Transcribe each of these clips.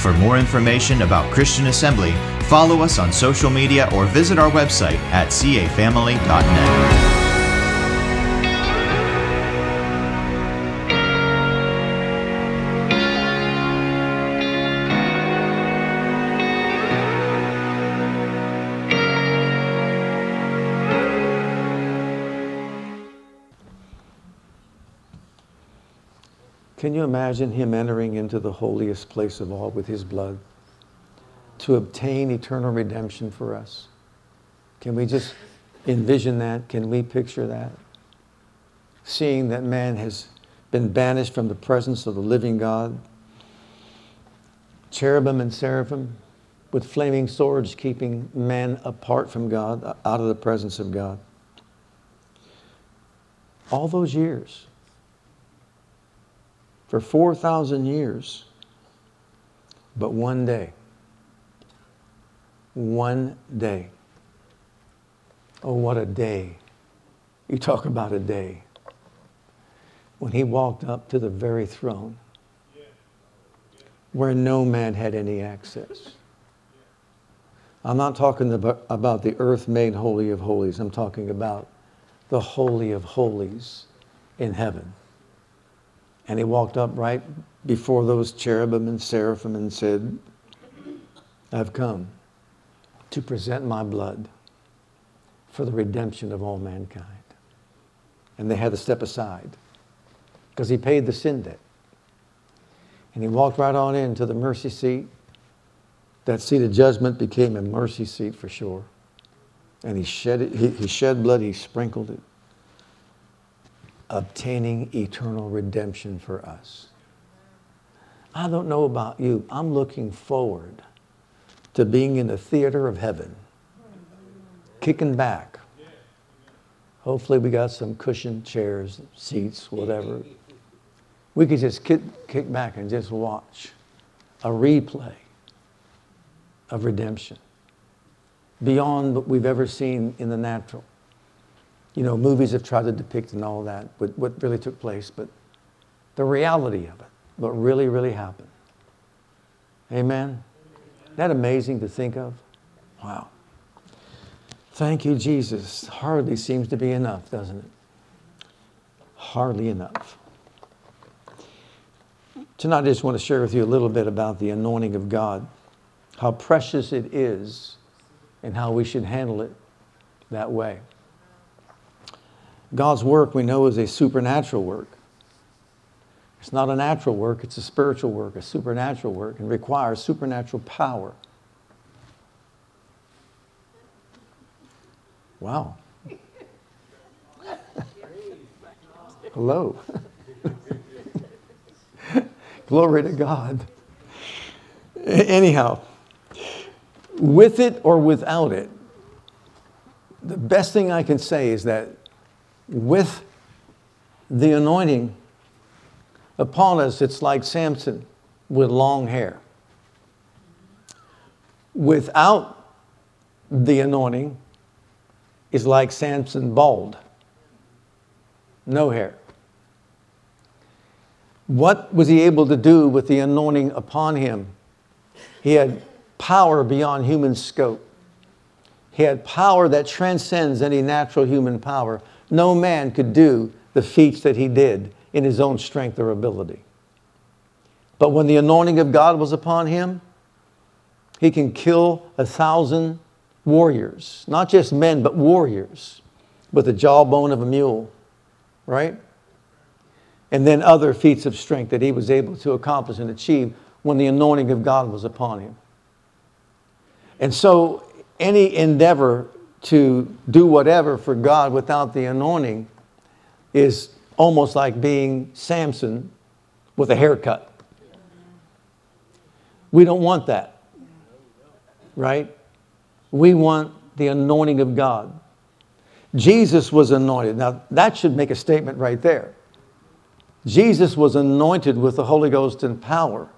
For more information about Christian Assembly, follow us on social media or visit our website at cafamily.net. Can you imagine him entering into the holiest place of all with his blood to obtain eternal redemption for us? Can we just envision that? Can we picture that? Seeing that man has been banished from the presence of the living God, cherubim and seraphim with flaming swords keeping man apart from God, out of the presence of God. All those years for 4,000 years. But one day, one day, oh, what a day. You talk about a day. When he walked up to the very throne where no man had any access. I'm not talking about, the earth made holy of holies. I'm talking about the holy of holies in heaven. And he walked up right before those cherubim and seraphim and said, I've come to present my blood for the redemption of all mankind. And they had to step aside because he paid the sin debt. And he walked right on into the mercy seat. That seat of judgment became a mercy seat for sure. And he shed, it, he, he shed blood, he sprinkled it obtaining eternal redemption for us. I don't know about you. I'm looking forward to being in the theater of heaven, kicking back. Hopefully, we got some cushioned chairs, seats, whatever. We could just kick, kick back and just watch a replay of redemption beyond what we've ever seen in the natural you know, movies have tried to depict and all that, what, what really took place, but the reality of it, what really, really happened. Amen? Isn't that amazing to think of? Wow. Thank you, Jesus. Hardly seems to be enough, doesn't it? Hardly enough. Tonight, I just want to share with you a little bit about the anointing of God, how precious it is, and how we should handle it that way. God's work, we know, is a supernatural work. It's not a natural work, it's a spiritual work, a supernatural work, and requires supernatural power. Wow. Hello. Glory to God. Anyhow, with it or without it, the best thing I can say is that with the anointing upon us, it's like Samson with long hair. Without the anointing, is like Samson bald, no hair. What was he able to do with the anointing upon him? He had power beyond human scope. He had power that transcends any natural human power no man could do the feats that he did in his own strength or ability. But when the anointing of God was upon him, he can kill a thousand warriors, not just men, but warriors, with the jawbone of a mule, right? And then other feats of strength that he was able to accomplish and achieve when the anointing of God was upon him. And so, any endeavor to do whatever for God without the anointing is almost like being Samson with a haircut. We don't want that, right? We want the anointing of God. Jesus was anointed. Now, that should make a statement right there. Jesus was anointed with the Holy Ghost and power.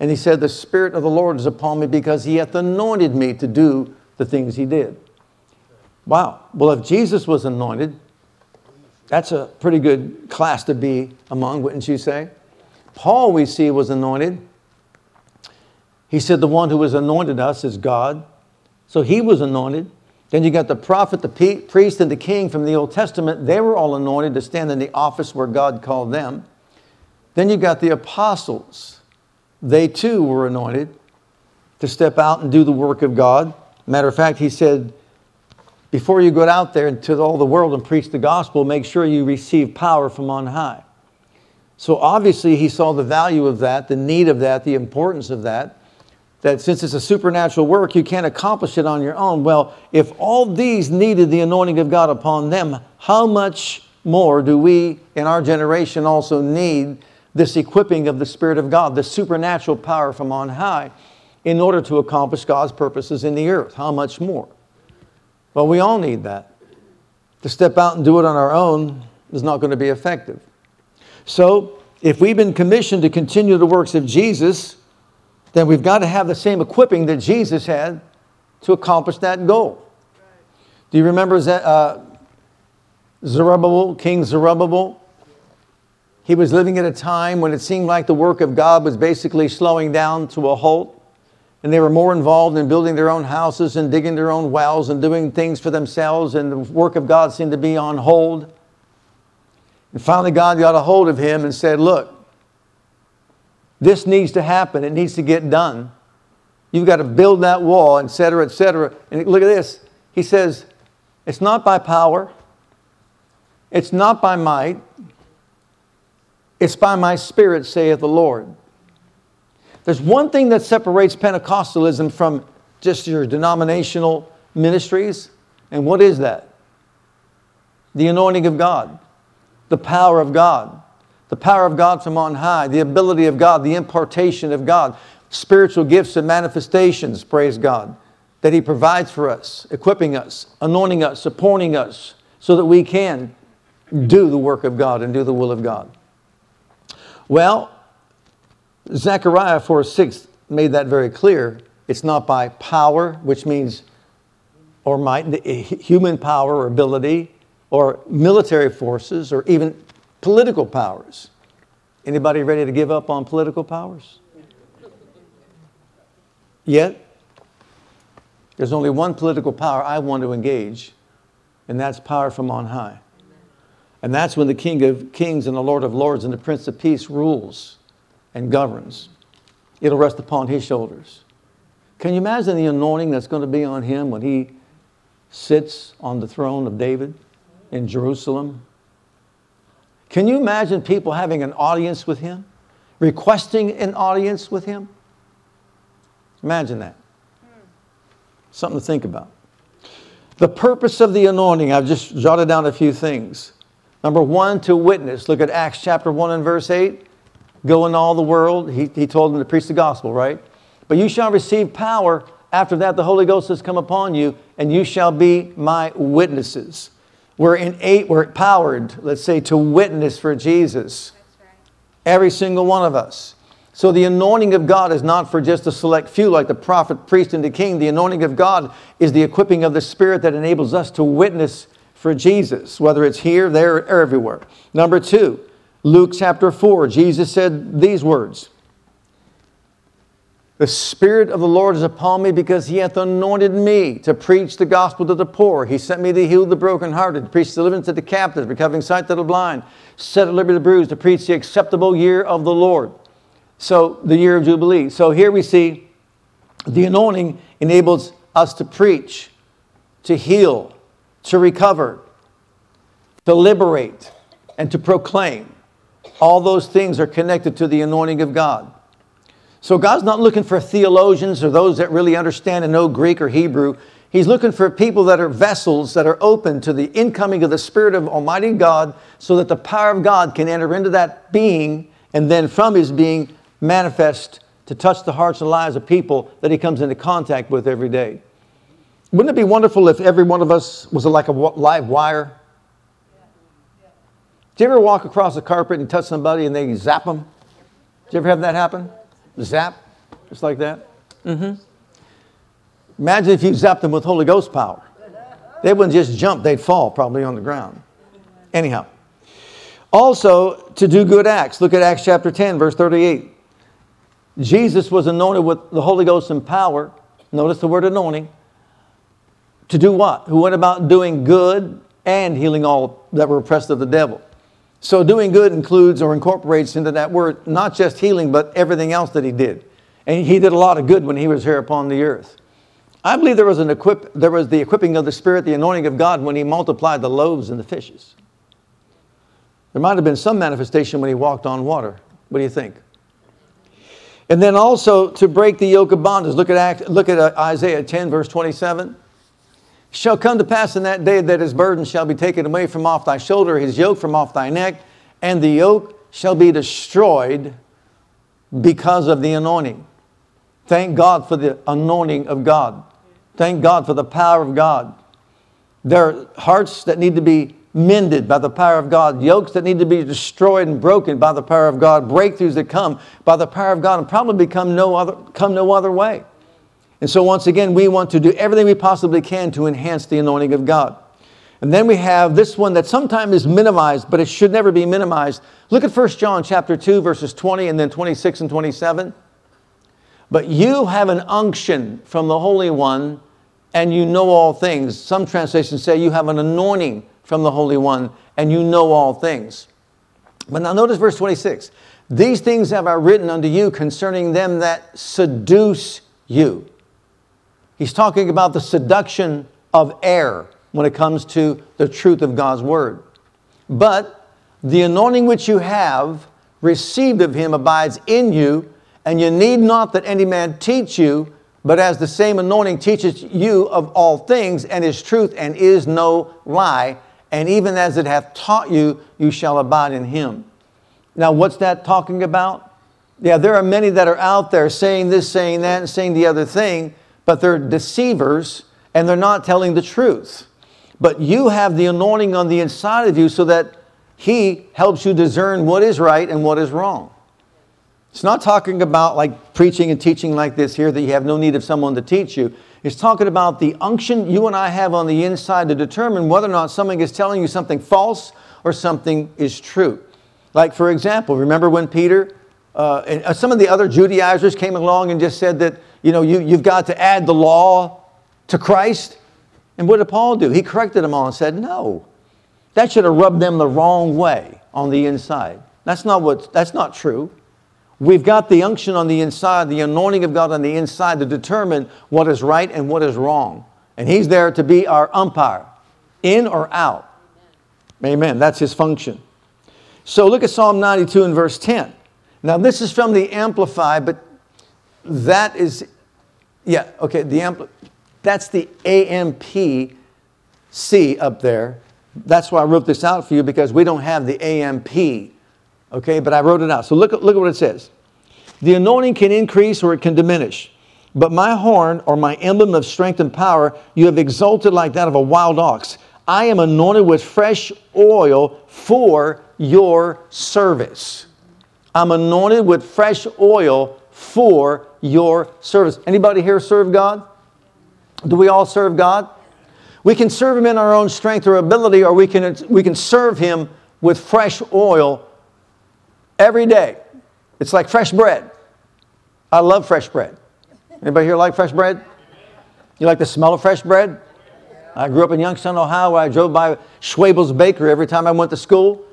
And he said, The Spirit of the Lord is upon me because he hath anointed me to do the things he did. Wow. Well, if Jesus was anointed, that's a pretty good class to be among, wouldn't you say? Paul, we see, was anointed. He said, The one who has anointed us is God. So he was anointed. Then you got the prophet, the priest, and the king from the Old Testament. They were all anointed to stand in the office where God called them. Then you got the apostles. They too were anointed to step out and do the work of God. Matter of fact, he said, before you go out there into all the world and preach the gospel, make sure you receive power from on high. So obviously, he saw the value of that, the need of that, the importance of that that since it's a supernatural work, you can't accomplish it on your own. Well, if all these needed the anointing of God upon them, how much more do we in our generation also need this equipping of the Spirit of God, the supernatural power from on high, in order to accomplish God's purposes in the earth? How much more? Well, we all need that. To step out and do it on our own is not going to be effective. So, if we've been commissioned to continue the works of Jesus, then we've got to have the same equipping that Jesus had to accomplish that goal. Do you remember uh, Zerubbabel, King Zerubbabel? He was living at a time when it seemed like the work of God was basically slowing down to a halt. And they were more involved in building their own houses and digging their own wells and doing things for themselves, and the work of God seemed to be on hold. And finally, God got a hold of him and said, Look, this needs to happen. It needs to get done. You've got to build that wall, et cetera, et cetera. And look at this. He says, It's not by power, it's not by might, it's by my spirit, saith the Lord. There's one thing that separates Pentecostalism from just your denominational ministries, and what is that? The anointing of God, the power of God the power of God from on high, the ability of God, the impartation of God, spiritual gifts and manifestations, praise God, that He provides for us, equipping us, anointing us, supporting us, so that we can do the work of God and do the will of God. Well, Zechariah 4 6 made that very clear. It's not by power, which means, or might, human power or ability, or military forces, or even Political powers. Anybody ready to give up on political powers? Yet, there's only one political power I want to engage, and that's power from on high. And that's when the King of Kings and the Lord of Lords and the Prince of Peace rules and governs. It'll rest upon his shoulders. Can you imagine the anointing that's going to be on him when he sits on the throne of David in Jerusalem can you imagine people having an audience with him? Requesting an audience with him? Imagine that. Something to think about. The purpose of the anointing, I've just jotted down a few things. Number one, to witness. Look at Acts chapter 1 and verse 8. Go in all the world. He, he told them to preach the gospel, right? But you shall receive power. After that, the Holy Ghost has come upon you, and you shall be my witnesses. We're, in eight, we're empowered, let's say, to witness for Jesus. Right. Every single one of us. So the anointing of God is not for just a select few like the prophet, priest, and the king. The anointing of God is the equipping of the Spirit that enables us to witness for Jesus, whether it's here, there, or everywhere. Number two, Luke chapter 4, Jesus said these words the Spirit of the Lord is upon me because He hath anointed me to preach the gospel to the poor. He sent me to heal the brokenhearted, to preach deliverance to the captives, recovering sight to the blind, set at liberty the bruised, to preach the acceptable year of the Lord. So, the year of Jubilee. So, here we see the anointing enables us to preach, to heal, to recover, to liberate, and to proclaim. All those things are connected to the anointing of God. So God's not looking for theologians or those that really understand and know Greek or Hebrew. He's looking for people that are vessels that are open to the incoming of the Spirit of Almighty God so that the power of God can enter into that being and then from his being manifest to touch the hearts and lives of people that he comes into contact with every day. Wouldn't it be wonderful if every one of us was like a live wire? Do you ever walk across a carpet and touch somebody and they zap them? Did you ever have that happen? Zap, just like that? Mm-hmm. Imagine if you zapped them with Holy Ghost power. They wouldn't just jump, they'd fall probably on the ground. Anyhow. Also, to do good acts. Look at Acts chapter 10, verse 38. Jesus was anointed with the Holy Ghost and power. Notice the word anointing. To do what? Who went about doing good and healing all that were oppressed of the devil. So, doing good includes or incorporates into that word not just healing, but everything else that he did. And he did a lot of good when he was here upon the earth. I believe there was, an equip, there was the equipping of the Spirit, the anointing of God when he multiplied the loaves and the fishes. There might have been some manifestation when he walked on water. What do you think? And then also to break the yoke of bondage. Look at, look at uh, Isaiah 10, verse 27. Shall come to pass in that day that his burden shall be taken away from off thy shoulder, his yoke from off thy neck, and the yoke shall be destroyed because of the anointing. Thank God for the anointing of God. Thank God for the power of God. There are hearts that need to be mended by the power of God, yokes that need to be destroyed and broken by the power of God, breakthroughs that come by the power of God and probably come no other, come no other way. And so, once again, we want to do everything we possibly can to enhance the anointing of God. And then we have this one that sometimes is minimized, but it should never be minimized. Look at 1 John chapter 2, verses 20 and then 26 and 27. But you have an unction from the Holy One, and you know all things. Some translations say you have an anointing from the Holy One, and you know all things. But now notice verse 26. These things have I written unto you concerning them that seduce you. He's talking about the seduction of error when it comes to the truth of God's word. But the anointing which you have received of him abides in you, and you need not that any man teach you, but as the same anointing teaches you of all things, and is truth and is no lie, and even as it hath taught you, you shall abide in him. Now, what's that talking about? Yeah, there are many that are out there saying this, saying that, and saying the other thing, but they're deceivers and they're not telling the truth. But you have the anointing on the inside of you so that he helps you discern what is right and what is wrong. It's not talking about like preaching and teaching like this here that you have no need of someone to teach you. It's talking about the unction you and I have on the inside to determine whether or not something is telling you something false or something is true. Like, for example, remember when Peter uh, and uh, some of the other Judaizers came along and just said that, you know, you, you've got to add the law to Christ? And what did Paul do? He corrected them all and said, no. That should have rubbed them the wrong way on the inside. That's not, what, that's not true. We've got the unction on the inside, the anointing of God on the inside to determine what is right and what is wrong. And He's there to be our umpire, in or out. Amen. That's His function. So look at Psalm 92 and verse 10. Now, this is from the Amplified, but that is, yeah, okay, the ampli- that's the AMP C up there. That's why I wrote this out for you because we don't have the AMP Okay, but I wrote it out. So look, look at what it says. The anointing can increase or it can diminish. But my horn, or my emblem of strength and power, you have exalted like that of a wild ox. I am anointed with fresh oil for your service. I'm anointed with fresh oil for your service. Anybody here serve God? Do we all serve God? We can serve Him in our own strength or ability, or we can, we can serve Him with fresh oil every day. It's like fresh bread. I love fresh bread. Anybody here like fresh bread? You like the smell of fresh bread? I grew up in Youngstown, Ohio, where I drove by Schwebel's Bakery every time I went to school.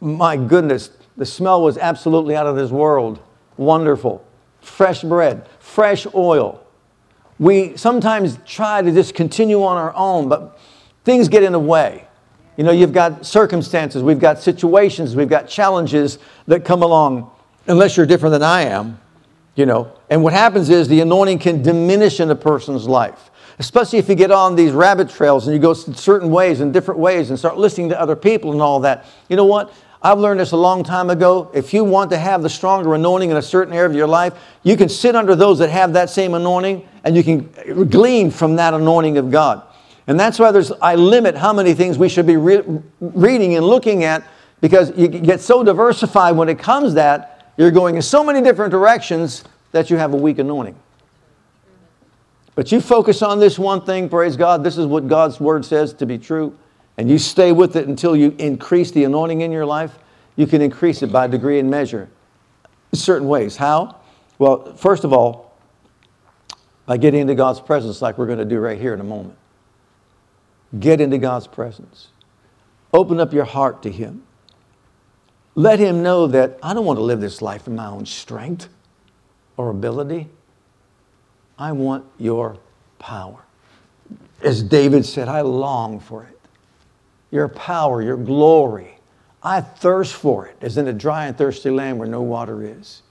My goodness, the smell was absolutely out of this world. Wonderful. Fresh bread, fresh oil. We sometimes try to just continue on our own, but things get in the way. You know, you've got circumstances, we've got situations, we've got challenges that come along, unless you're different than I am, you know. And what happens is the anointing can diminish in a person's life, especially if you get on these rabbit trails and you go certain ways and different ways and start listening to other people and all that. You know what? I've learned this a long time ago. If you want to have the stronger anointing in a certain area of your life, you can sit under those that have that same anointing and you can glean from that anointing of God. And that's why there's, I limit how many things we should be re- reading and looking at because you get so diversified when it comes that you're going in so many different directions that you have a weak anointing. But you focus on this one thing, praise God, this is what God's word says to be true and you stay with it until you increase the anointing in your life, you can increase it by degree and measure certain ways. How? Well, first of all, by getting into God's presence, like we're going to do right here in a moment. Get into God's presence. Open up your heart to Him. Let Him know that I don't want to live this life in my own strength or ability. I want your power. As David said, I long for it your power, your glory. I thirst for it, as in a dry and thirsty land where no water is.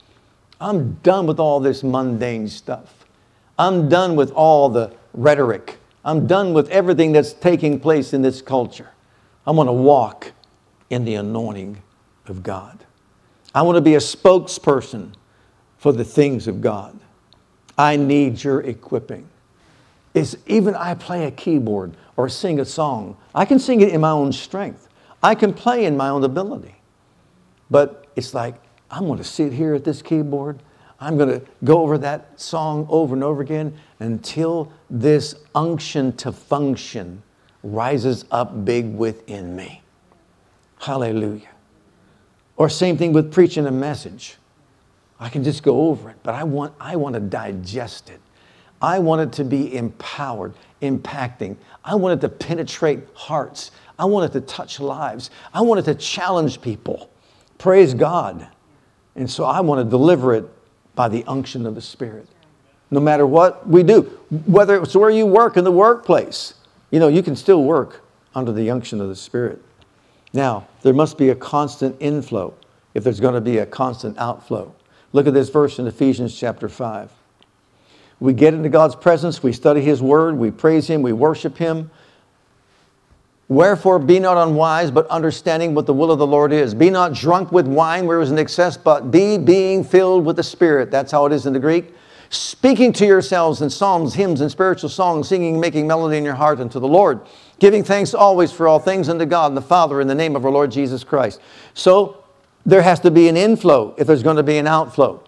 I'm done with all this mundane stuff. I'm done with all the rhetoric. I'm done with everything that's taking place in this culture. I want to walk in the anointing of God. I want to be a spokesperson for the things of God. I need your equipping. It's even I play a keyboard or sing a song. I can sing it in my own strength. I can play in my own ability. But it's like, I'm going to sit here at this keyboard. I'm going to go over that song over and over again until this unction to function rises up big within me. Hallelujah. Or same thing with preaching a message. I can just go over it, but I want, I want to digest it. I wanted to be empowered, impacting. I wanted to penetrate hearts. I wanted to touch lives. I wanted to challenge people. Praise God. And so I want to deliver it by the unction of the Spirit. No matter what we do, whether it's where you work in the workplace, you know, you can still work under the unction of the Spirit. Now, there must be a constant inflow if there's going to be a constant outflow. Look at this verse in Ephesians chapter 5. We get into God's presence, we study His Word, we praise Him, we worship Him. Wherefore, be not unwise, but understanding what the will of the Lord is. Be not drunk with wine where where is in excess, but be being filled with the Spirit. That's how it is in the Greek. Speaking to yourselves in psalms, hymns, and spiritual songs, singing, making melody in your heart unto the Lord, giving thanks always for all things unto God and the Father in the name of our Lord Jesus Christ. So there has to be an inflow if there's going to be an outflow.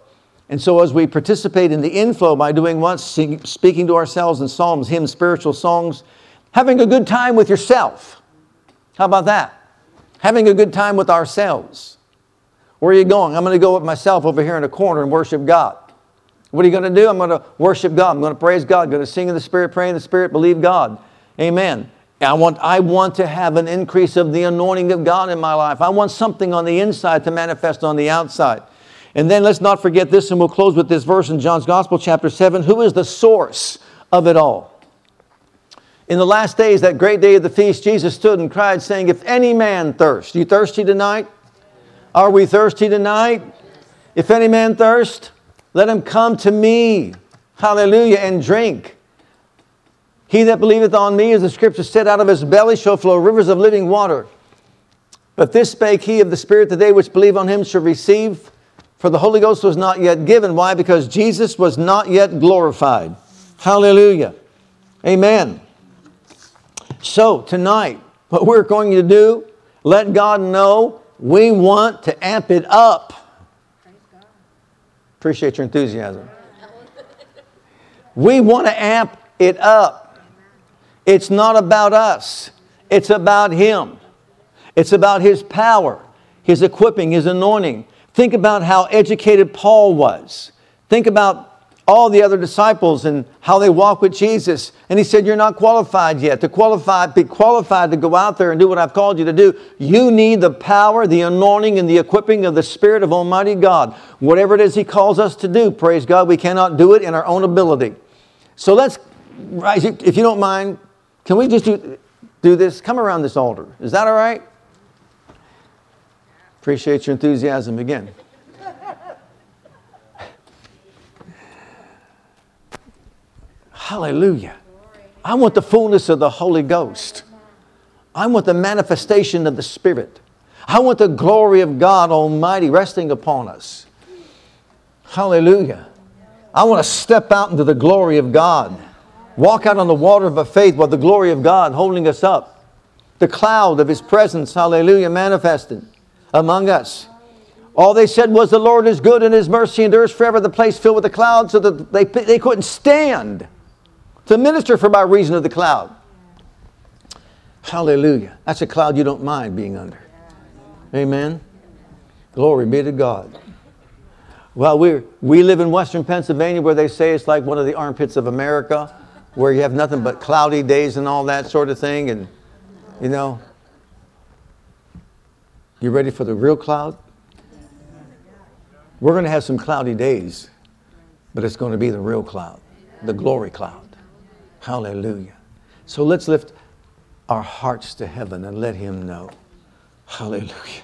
And so, as we participate in the inflow by doing what? Speaking to ourselves in psalms, hymns, spiritual songs, having a good time with yourself. How about that? Having a good time with ourselves. Where are you going? I'm going to go with myself over here in a corner and worship God. What are you going to do? I'm going to worship God. I'm going to praise God. I'm going to sing in the Spirit, pray in the Spirit, believe God. Amen. I want, I want to have an increase of the anointing of God in my life. I want something on the inside to manifest on the outside. And then let's not forget this, and we'll close with this verse in John's Gospel, chapter 7. Who is the source of it all? In the last days, that great day of the feast, Jesus stood and cried, saying, If any man thirst, you thirsty tonight? Are we thirsty tonight? If any man thirst, let him come to me. Hallelujah, and drink. He that believeth on me, as the scripture said, out of his belly shall flow rivers of living water. But this spake he of the Spirit that they which believe on him shall receive for the Holy Ghost was not yet given. Why? Because Jesus was not yet glorified. Hallelujah. Amen. So, tonight, what we're going to do, let God know we want to amp it up. Appreciate your enthusiasm. We want to amp it up. It's not about us, it's about Him. It's about His power, His equipping, His anointing. Think about how educated Paul was. Think about all the other disciples and how they walk with Jesus. And he said, You're not qualified yet. To qualify, be qualified to go out there and do what I've called you to do, you need the power, the anointing, and the equipping of the Spirit of Almighty God. Whatever it is He calls us to do, praise God, we cannot do it in our own ability. So let's, if you don't mind, can we just do, do this? Come around this altar. Is that all right? Appreciate your enthusiasm again. Hallelujah. I want the fullness of the Holy Ghost. I want the manifestation of the Spirit. I want the glory of God Almighty resting upon us. Hallelujah. I want to step out into the glory of God. Walk out on the water of a faith with the glory of God holding us up. The cloud of His presence, hallelujah, manifested among us. All they said was, The Lord is good and His mercy endures forever. The place filled with the cloud so that they, they couldn't stand to minister for by reason of the cloud. Hallelujah. That's a cloud you don't mind being under. Amen. Glory be to God. Well, we we live in western Pennsylvania where they say it's like one of the armpits of America, where you have nothing but cloudy days and all that sort of thing. And, you know, you ready for the real cloud? We're going to have some cloudy days, but it's going to be the real cloud, the glory cloud. Hallelujah. So let's lift our hearts to heaven and let Him know. Hallelujah.